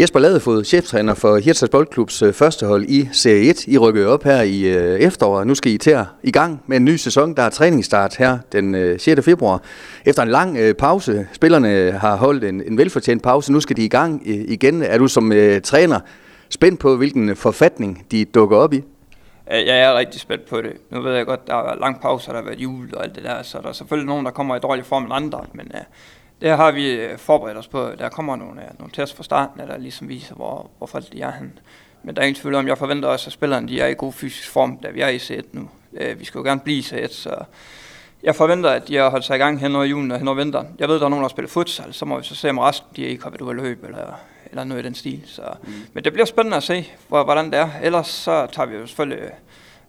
Jesper Ladefod, cheftræner for Hirtshals Boldklubs øh, førstehold i Serie 1. I rykker op her i øh, efteråret. Nu skal I til i gang med en ny sæson. Der er træningsstart her den øh, 6. Februar. Efter en lang pause. Spillerne har holdt en, en velfortjent pause. Nu skal de i gang igen. Er du som træner spændt på, hvilken forfatning de dukker op i? Jeg er rigtig spændt på det. Nu ved jeg godt, der er lang pause, der har været jul og alt det der, så der er selvfølgelig nogen, der kommer i dårlig form end andre, men det har vi øh, forberedt os på. Der kommer nogle, uh, nogle tests fra starten, der ligesom viser, hvor, hvor folk de er hen. Men der er ingen tvivl om, jeg forventer også, at spillerne de er i god fysisk form, da vi er i C1 nu. Uh, vi skal jo gerne blive i C1, så jeg forventer, at de har holdt sig i gang hen over julen og hen over vinteren. Jeg ved, der er nogen, der spiller futsal, så må vi så se, om resten de ikke har været ude at løbe, eller, eller noget i den stil. Så. Mm. Men det bliver spændende at se, hvordan det er. Ellers så tager vi jo selvfølgelig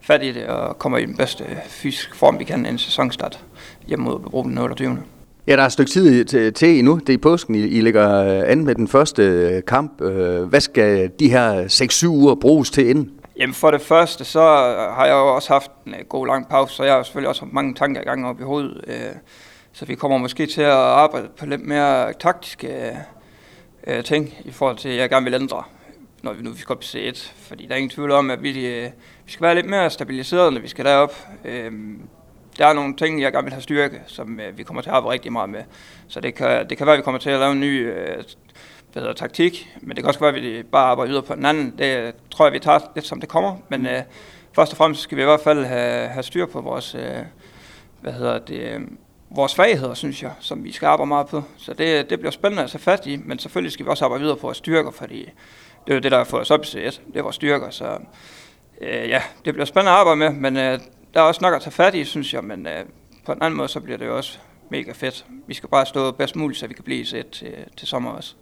fat i det og kommer i den bedste fysisk form, vi kan en sæsonstart hjemme mod Bebro den 28. Ja, der er et stykke tid til, til endnu. Det er i påsken, I, I ligger øh, an med den første øh, kamp. Øh, hvad skal de her 6-7 uger bruges til inden? Jamen for det første, så har jeg jo også haft en god lang pause, så jeg har selvfølgelig også haft mange tanker i gang op i hovedet. Så vi kommer måske til at arbejde på lidt mere taktiske ting i forhold til, at jeg gerne vil ændre, når vi nu skal op til C1. Fordi der er ingen tvivl om, at vi, vi skal være lidt mere stabiliseret, når vi skal derop øhm, der er nogle ting, jeg gerne vil have styrke, som øh, vi kommer til at arbejde rigtig meget med. Så det kan, det kan være, at vi kommer til at lave en ny øh, hvad hedder, taktik, men det kan også være, at vi bare arbejder videre på den anden. Det tror jeg, vi tager lidt som det kommer, men øh, først og fremmest skal vi i hvert fald have, have styr på vores, øh, hvad hedder det, øh, vores svagheder, synes jeg, som vi skal arbejde meget på. Så det, det bliver spændende at tage fat i, men selvfølgelig skal vi også arbejde videre på vores styrker, fordi det er jo det, der har fået os op i C1. Det er vores styrker, så øh, ja, det bliver spændende at arbejde med, men øh, der er også nok at tage fat i, synes jeg, men øh, på en anden måde, så bliver det jo også mega fedt. Vi skal bare stå bedst muligt, så vi kan blive set til, øh, til sommer også.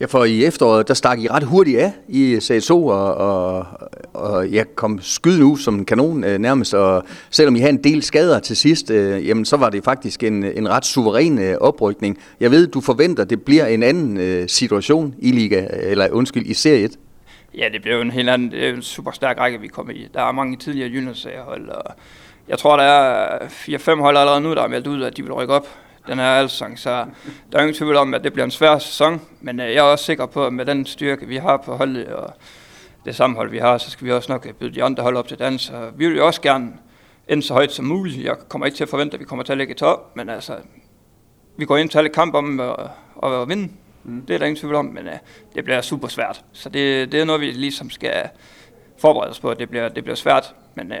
Ja, for i efteråret, der stak I ret hurtigt af i CS2, og, og, og jeg kom skyd nu som en kanon øh, nærmest, og selvom I havde en del skader til sidst, øh, jamen så var det faktisk en, en ret suveræn øh, oprykning. Jeg ved, du forventer, det bliver en anden øh, situation i Liga, eller undskyld, i Serie 1. Ja, det blev en helt anden, det er en super stærk række, vi kommer i. Der er mange tidligere juniorsagerhold, og jeg tror, der er 4-5 hold allerede nu, der er meldt ud, at de vil rykke op den her alsang, så der er ingen tvivl om, at det bliver en svær sæson, men øh, jeg er også sikker på, at med den styrke, vi har på holdet, og det sammenhold, vi har, så skal vi også nok øh, byde de andre hold op til dans, og vi vil jo også gerne ende så højt som muligt. Jeg kommer ikke til at forvente, at vi kommer til at ligge i top, men altså, vi går ind til alle kamp om at, at vinde, Mm. Det er der ingen tvivl om, men uh, det bliver super svært. Så det, det er noget, vi ligesom skal forberede os på, at det bliver, det bliver svært. Men uh,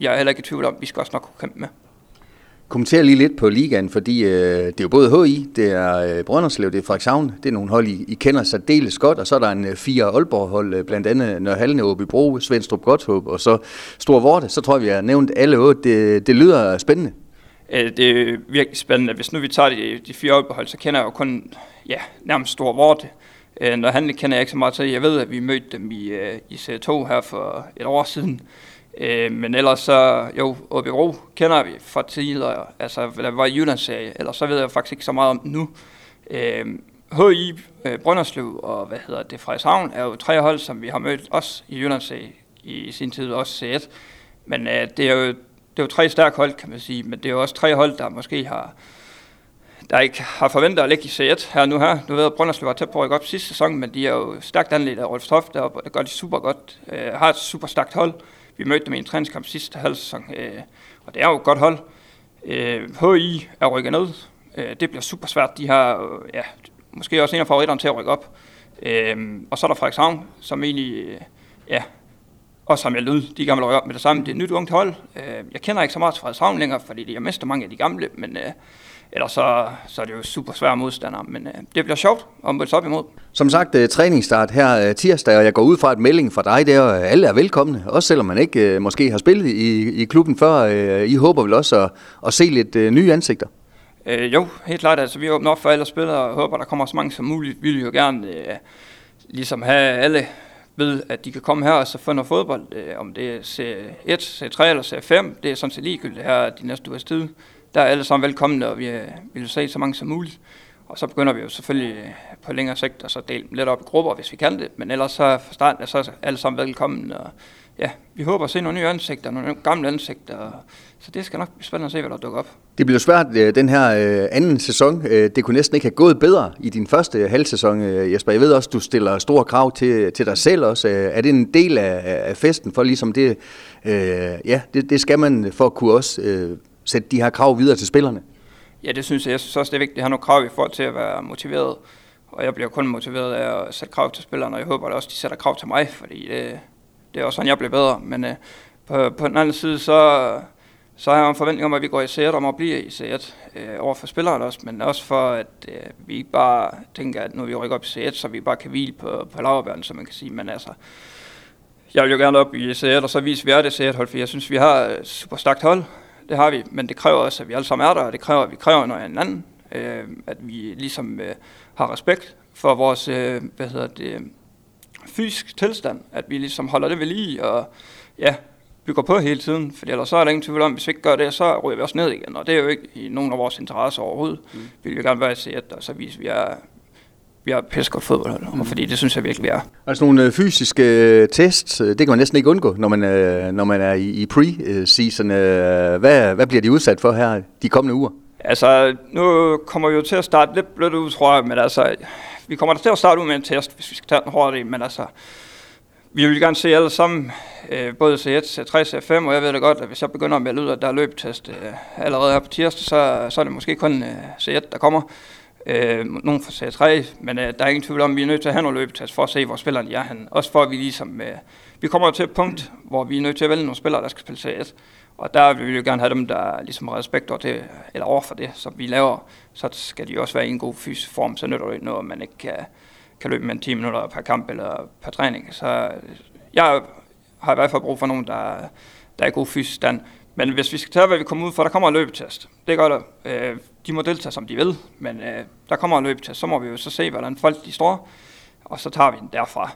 jeg er heller ikke i tvivl om, at vi skal også nok kunne kæmpe med. Kommentere lige lidt på ligaen, fordi øh, det er jo både HI, det er øh, Brønderslev, det er Frederikshavn, det er nogle hold, I, I kender særdeles godt, og så er der en øh, fire Aalborg-hold, øh, blandt andet Nørhalne, Åbybro, Svendstrup Godthåb, og så Stor Vorte, så tror jeg, vi har nævnt alle otte. Det, det lyder spændende. Øh, det er virkelig spændende. Hvis nu vi tager de, de fire Aalborg-hold, så kender jeg jo kun ja, nærmest stor vorte. Øh, når han kender jeg ikke så meget til. Jeg ved, at vi mødte dem i, øh, i C2 her for et år siden. Øh, men ellers så, jo, Åbero kender vi fra tidligere, altså der var i Jyllandsserie, ellers så ved jeg faktisk ikke så meget om nu. Øh, HI, øh, Brønderslev og hvad hedder det, Frederikshavn er jo tre hold, som vi har mødt også i Jyllandsserie i sin tid, også C1. Men øh, det er jo det er jo tre stærke hold, kan man sige, men det er jo også tre hold, der måske har der ikke har forventet at ligge i C1 her nu her. Nu ved jeg, at Brønderslev var tæt på at rykke op sidste sæson, men de er jo stærkt anledt af Rolf Toft deroppe, og det gør de super godt. Øh, har et super stærkt hold. Vi mødte dem i en træningskamp sidste halv sæson, øh, og det er jo et godt hold. Øh, HI er rykket ned. Øh, det bliver super svært. De har øh, ja, måske også en af favoritterne til at rykke op. Øh, og så er der Frederikshavn, som egentlig øh, ja, også som jeg lød, de gamle vil op med det samme. Det er et nyt ungt hold. Øh, jeg kender ikke så meget til Frederikshavn længere, fordi de mister mange af de gamle, men øh, Ellers så, så er det jo super svære modstandere, men øh, det bliver sjovt at mødes op imod. Som sagt, øh, træningsstart her øh, tirsdag, og jeg går ud fra et melding fra dig der, øh, alle er velkomne, også selvom man ikke øh, måske har spillet i, i klubben før. Øh, I håber vel også at, at se lidt øh, nye ansigter? Øh, jo, helt klart. Altså, vi åbner op for alle spillere og håber, der kommer så mange som muligt. Vi vil jo gerne øh, ligesom have alle ved, at de kan komme her og så få noget fodbold. Øh, om det er C1, C3 eller C5, det er sådan set ligegyldigt her de næste ugers tid der er alle sammen velkomne, og øh, vi vil se så mange som muligt. Og så begynder vi jo selvfølgelig øh, på længere sigt at så dele dem lidt op i grupper, hvis vi kan det. Men ellers så fra starten er så alle sammen velkommen. og ja, vi håber at se nogle nye ansigter, nogle gamle ansigter, så det skal nok blive spændende at se, hvad der dukker op. Det bliver svært øh, den her anden sæson. Det kunne næsten ikke have gået bedre i din første halvsæson, Jesper. Jeg ved også, du stiller store krav til, til dig selv også. Er det en del af, af festen for ligesom det, ja, det, det skal man for at kunne også sætte de her krav videre til spillerne? Ja, det synes jeg. Jeg synes også, det er vigtigt at have nogle krav i forhold til at være motiveret. Og jeg bliver kun motiveret af at sætte krav til spillerne, og jeg håber at også, de sætter krav til mig, fordi det, det er også sådan, jeg bliver bedre. Men øh, på, på den anden side, så, så har jeg en forventning om, at vi går i C1 om at blive i C1 øh, over for spillerne også, men også for, at øh, vi ikke bare tænker, at nu vi rykker op i C1, så vi bare kan hvile på, på laverbærden, som man kan sige. Men altså, jeg vil jo gerne op i C1, og så vise, at vi er det C1-hold, for jeg synes, vi har et super stærkt hold. Det har vi, men det kræver også, at vi alle sammen er der, og det kræver, at vi kræver noget af hinanden. Øh, at vi ligesom øh, har respekt for vores, øh, hvad hedder det, fysisk tilstand, at vi ligesom holder det ved lige, og ja, bygger på hele tiden, for ellers så er der ingen tvivl om, at hvis vi ikke gør det, så ryger vi også ned igen, og det er jo ikke i nogen af vores interesser overhovedet. Mm. Vi vil jo gerne være i og så viser vi, at vi har godt fodbold, mm. fordi det synes jeg virkelig, vi er. Altså nogle øh, fysiske øh, tests, øh, det kan man næsten ikke undgå, når man, når man er i, i pre-season. Hvad, hvad bliver de udsat for her de kommende uger? Altså, nu kommer vi jo til at starte lidt blødt ud, tror jeg, men altså, vi kommer til at starte ud med en test, hvis vi skal tage den hurtigt, men altså, vi vil gerne se alle sammen, øh, både C1, C3, C5, og jeg ved da godt, at hvis jeg begynder at melde ud, at der er løbetest øh, allerede her på tirsdag, så, så er det måske kun øh, C1, der kommer. Øh, nogen fra C3, men øh, der er ingen tvivl om, at vi er nødt til at have nogle løbetest for at se, hvor spillerne er han. Også for at vi ligesom, øh, vi kommer til et punkt, hvor vi er nødt til at vælge nogle spillere, der skal spille C1. Og der vil vi jo gerne have dem, der ligesom har respekt over, det, eller over for det, som vi laver. Så skal de også være i en god fysisk form, så nytter det ikke noget, at man ikke kan, kan løbe med en 10 minutter per kamp eller per træning. Så øh, jeg har i hvert fald brug for nogen, der, der er i god fysisk stand. Men hvis vi skal tage, hvad vi kommer ud for, der kommer en løbetest. Det gør der. Øh, de må deltage, som de vil, men øh, der kommer en løbetest. Så må vi jo så se, hvordan folk de står, og så tager vi den derfra.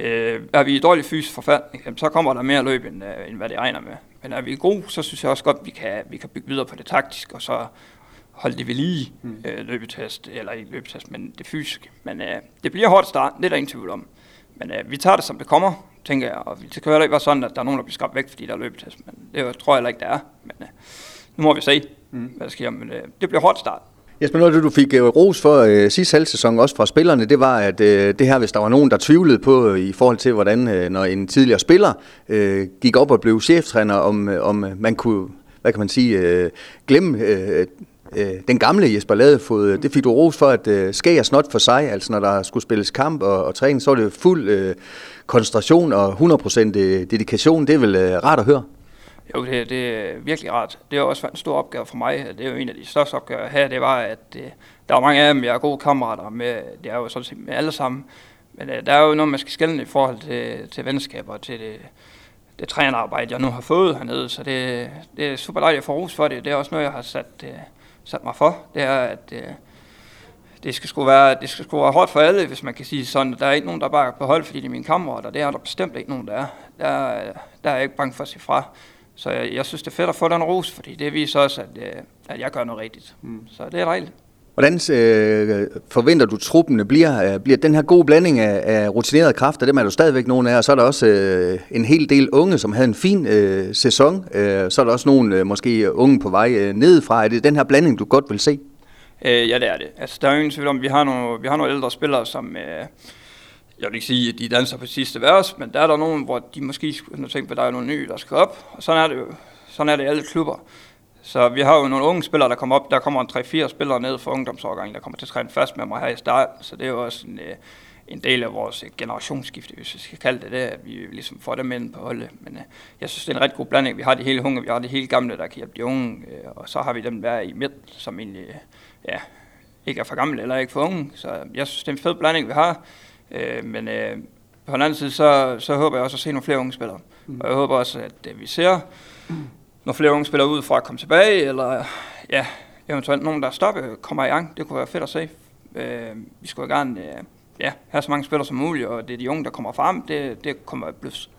Øh, er vi i dårlig fysisk forfatning, så kommer der mere løb, end, øh, end hvad det regner med. Men er vi gode, så synes jeg også godt, at vi kan, vi kan bygge videre på det taktiske, og så holde det ved lige mm. øh, løbetest, eller ikke løbetest, men det fysiske. Men øh, det bliver hårdt start, det er der ingen tvivl om. Men øh, vi tager det, som det kommer, tænker jeg, og det kan heller ikke være sådan, at der er nogen, der bliver skabt væk, fordi der er løbetest, men det tror jeg heller ikke, der er. Men øh, nu må vi se, mm. hvad der sker, men øh, det bliver hårdt start. Jesper, noget af det, du fik uh, ros for uh, sidste halvsæson, også fra spillerne, det var, at uh, det her, hvis der var nogen, der tvivlede på uh, i forhold til, hvordan, uh, når en tidligere spiller uh, gik op og blev cheftræner, om, uh, om man kunne, hvad kan man sige, uh, glemme uh, uh, den gamle Jesper Ladefod. Det fik du ros for, at skag er snot for sig, altså når der skulle spilles kamp og, og træning, så var det fuld uh, koncentration og 100% dedikation. Det er vel uh, rart at høre? Jo, det, det er virkelig rart. Det er også en stor opgave for mig. Det er jo en af de største opgaver her, det var, at øh, der er mange af dem, jeg er gode kammerater med. Det er jo sådan set med alle sammen. Men øh, der er jo noget, man skal skælne i forhold til, til venskaber og til det, det trænerarbejde, jeg nu har fået hernede. Så det, det er super dejligt at få ros for det. Det er også noget, jeg har sat, øh, sat mig for. Det er, at øh, det skal sgu være, det skal sgu være hårdt for alle, hvis man kan sige sådan. Der er ikke nogen, der bare er på hold, fordi de er mine kammerater. Det er der bestemt ikke nogen, der er. Der, øh, der er jeg ikke bange for at sige fra. Så jeg, jeg synes, det er fedt at få den ros, fordi det viser også, at, øh, at jeg gør noget rigtigt. Mm. Så det er dejligt. Hvordan øh, forventer du, truppene bliver? Øh, bliver den her gode blanding af, af rutinerede kræfter, dem er der stadigvæk nogen af, og så er der også øh, en hel del unge, som havde en fin øh, sæson. Øh, så er der også nogle øh, måske unge på vej øh, nedefra. Er det den her blanding, du godt vil se? Øh, ja, det er det. Altså, der er jo ingen tvivl om, vi har nogle, vi har nogle ældre spillere, som... Øh, jeg vil ikke sige, at de danser på sidste vers, men der er der nogen, hvor de måske skulle tænke, at der er nogle nye, der skal op. Og sådan er det jo. Sådan er det i alle klubber. Så vi har jo nogle unge spillere, der kommer op. Der kommer en 3-4 spillere ned fra ungdomsårgangen, der kommer til at træne fast med mig her i start. Så det er jo også en, øh, en del af vores øh, generationsskifte, hvis vi skal kalde det det, at vi ligesom får dem ind på holdet. Men øh, jeg synes, det er en rigtig god blanding. Vi har de hele unge, vi har de hele gamle, der kan hjælpe de unge, øh, og så har vi dem der i midt, som egentlig øh, ja, ikke er for gamle eller ikke for unge. Så jeg synes, det er en fed blanding, vi har. Øh, men øh, på den anden side, så, så håber jeg også at se nogle flere unge spillere. Mm. Og jeg håber også, at øh, vi ser nogle flere unge spillere ud fra at komme tilbage, eller ja, eventuelt nogen, der stopper, kommer i gang. Det kunne være fedt at se. Øh, vi skulle gerne øh, ja, have så mange spillere som muligt, og det er de unge, der kommer frem. Det, det kommer et plus.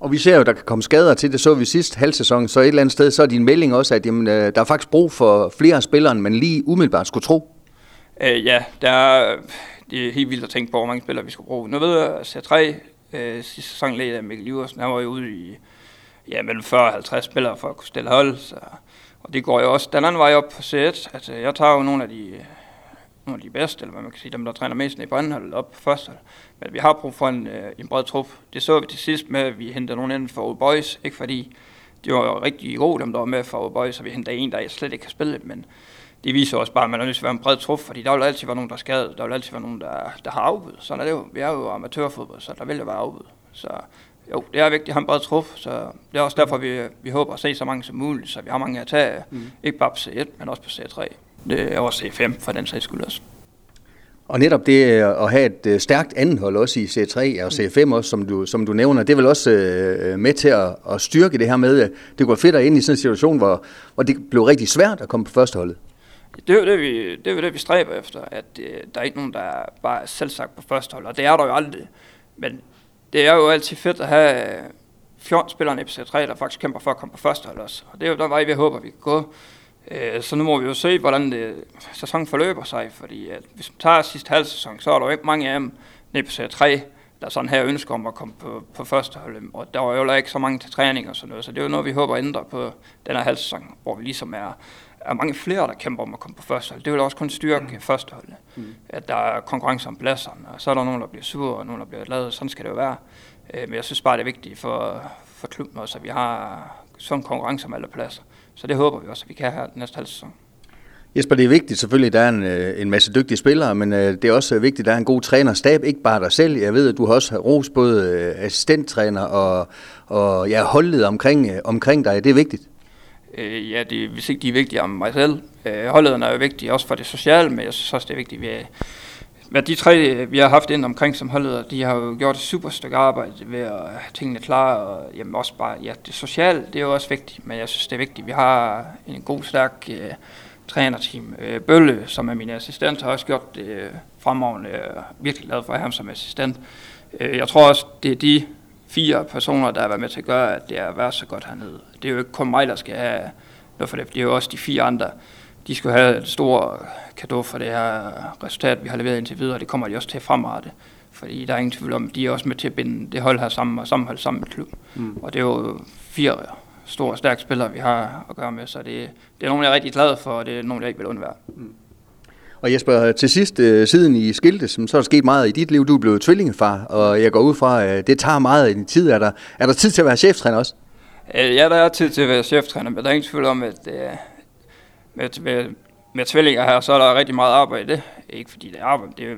Og vi ser jo, der kan komme skader til, det så vi sidste halvsæson, så et eller andet sted, så er din melding også, at jamen, øh, der er faktisk brug for flere spillere, end man lige umiddelbart skulle tro. Øh, ja, der er, det er helt vildt at tænke på, hvor mange spillere vi skulle bruge. Nu ved jeg, at C3 Øh, sidste sæson ledte Mikkel Iversen, han var jo ude i ja, mellem 40 og 50 spillere for at kunne stille hold, så, og det går jo også den anden vej op på C1. Altså, øh, jeg tager jo nogle af de, nogle af de bedste, eller hvad man kan sige, dem der træner mest i båndholdet op på første hold. Men vi har brug for en, øh, en bred trup. Det så vi til sidst med, at vi hentede nogen inden for Old Boys, ikke fordi de var jo rigtig gode, dem der var med for Old Boys, så vi hentede en, der slet ikke kan spille, men det viser også bare, at man er nødt til at være en bred trup, fordi der vil altid være nogen, der er skadet, der vil altid være nogen, der, der har afbud. Sådan er det jo. Vi er jo amatørfodbold, så der vil jo være afbud. Så jo, det er vigtigt at have en bred trup, så det er også derfor, vi, vi håber at se så mange som muligt, så vi har mange at tage, mm. ikke bare på C1, men også på C3. Det er også C5 for den sags skyld også. Og netop det at have et øh, stærkt andenhold også i C3 og C5 også, som du, som du nævner, det er vel også øh, med til at, at styrke det her med, at det går fedt at ind i sådan en situation, hvor, hvor det blev rigtig svært at komme på førsteholdet. Det er jo det, vi, det, er det, vi stræber efter, at øh, der er ikke nogen, der bare er selvsagt på førstehold, og det er der jo aldrig. Men det er jo altid fedt at have øh, 14 spillere i FC3, der faktisk kæmper for at komme på førstehold også. Og det er jo den vej, vi håber, vi kan gå. Øh, så nu må vi jo se, hvordan det, sæsonen forløber sig, fordi at hvis man tager sidste halv sæson, så er der jo ikke mange af dem nede på serie 3, der sådan her ønsker om at komme på, på første hold. Øhm, og der var jo ikke så mange til træning og sådan noget, så det er jo noget, vi håber at ændre på den her halv sæson, hvor vi ligesom er, er mange flere, der kæmper om at komme på første hold. Det vil også kun styrke mm. første hold. Mm. At der er konkurrence om pladserne, og så er der nogen, der bliver sure, og nogen, der bliver lavet. Sådan skal det jo være. Øh, men jeg synes bare, det er vigtigt for, for klubben også, at vi har sådan konkurrence om alle pladser. Så det håber vi også, at vi kan have næste halv sæson. Jesper, det er vigtigt selvfølgelig, at der er en, øh, en masse dygtige spillere, men øh, det er også vigtigt, at der er en god trænerstab, ikke bare dig selv. Jeg ved, at du har også ros både øh, assistenttræner og, og ja, holdet omkring, omkring dig. Det er vigtigt. Øh, ja, det, hvis ikke de er vigtige om mig selv. Øh, holdet er jo vigtigt også for det sociale, men jeg synes også, det er vigtigt, at vi men de tre, øh, vi har haft ind omkring som holdleder, de har jo gjort et super stykke arbejde ved at have tingene klar, og jamen også bare, ja, det sociale, det er jo også vigtigt, men jeg synes, det er vigtigt, vi har en god, stærk øh, trænerteam. Øh, Bølle, som er min assistent, har også gjort det øh, fremragende. Jeg virkelig glad for ham som assistent. Øh, jeg tror også, det er de fire personer, der har været med til at gøre, at det er været så godt hernede. Det er jo ikke kun mig, der skal have noget for det, det er jo også de fire andre, de skulle have et stort kado for det her resultat, vi har leveret indtil videre, og det kommer de også til fremadrettet. Fordi der er ingen tvivl om, de er også med til at binde det hold her sammen og sammenholde sammen med klubben. Mm. Og det er jo fire store og stærke spillere, vi har at gøre med, så det, det er nogen, jeg er rigtig glad for, og det er nogen, jeg ikke vil undvære. Mm. Og Jesper, til sidst, øh, siden I skilte, så er der sket meget i dit liv. Du er blevet tvillingefar, og jeg går ud fra, at det tager meget af din tid. Er der, er der tid til at være cheftræner også? Øh, ja, der er tid til at være cheftræner, men der er ingen tvivl om, at øh, med, med, med tvillinger her, så er der rigtig meget arbejde i det. Ikke fordi det er arbejde, det er,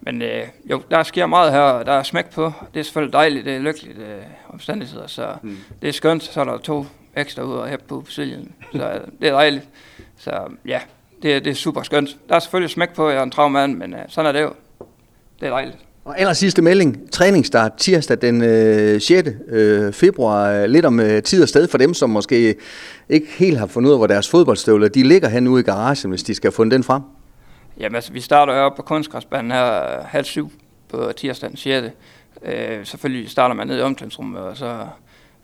men øh, jo, der sker meget her, og der er smæk på. Det er selvfølgelig dejligt, det er lykkeligt øh, omstændigheder, så mm. det er skønt. Så er der to ekstra ud og hæppe på Brasilien, så det er dejligt. Så ja, det, det er super skønt. Der er selvfølgelig smæk på, jeg er en travmand, men øh, sådan er det jo. Det er dejligt. Og aller sidste melding, træningsstart tirsdag den øh, 6. Øh, februar. Lidt om øh, tid og sted for dem, som måske ikke helt har fundet ud af, hvor deres fodboldstøvler de ligger hen ude i garagen, hvis de skal finde den frem. Jamen altså, vi starter op på kunstgræsbanen her halv syv på tirsdag den 6. Øh, selvfølgelig starter man ned i omklædningsrummet, og så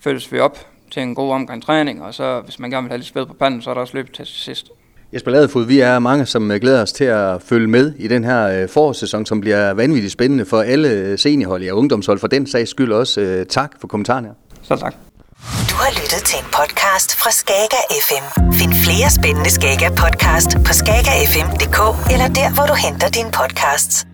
følges vi op til en god omgang træning, og så hvis man gerne vil have lidt spil på panden, så er der også løbet til sidst. Jesper Ladefod, vi er mange, som øh, glæder os til at følge med i den her øh, forårssæson, som bliver vanvittigt spændende for alle seniorhold og ungdomshold. For den sags skyld også øh, tak for kommentaren her. Så tak. Du har lyttet til en podcast fra Skager FM. Find flere spændende Skager podcast på skagerfm.dk eller der, hvor du henter dine podcasts.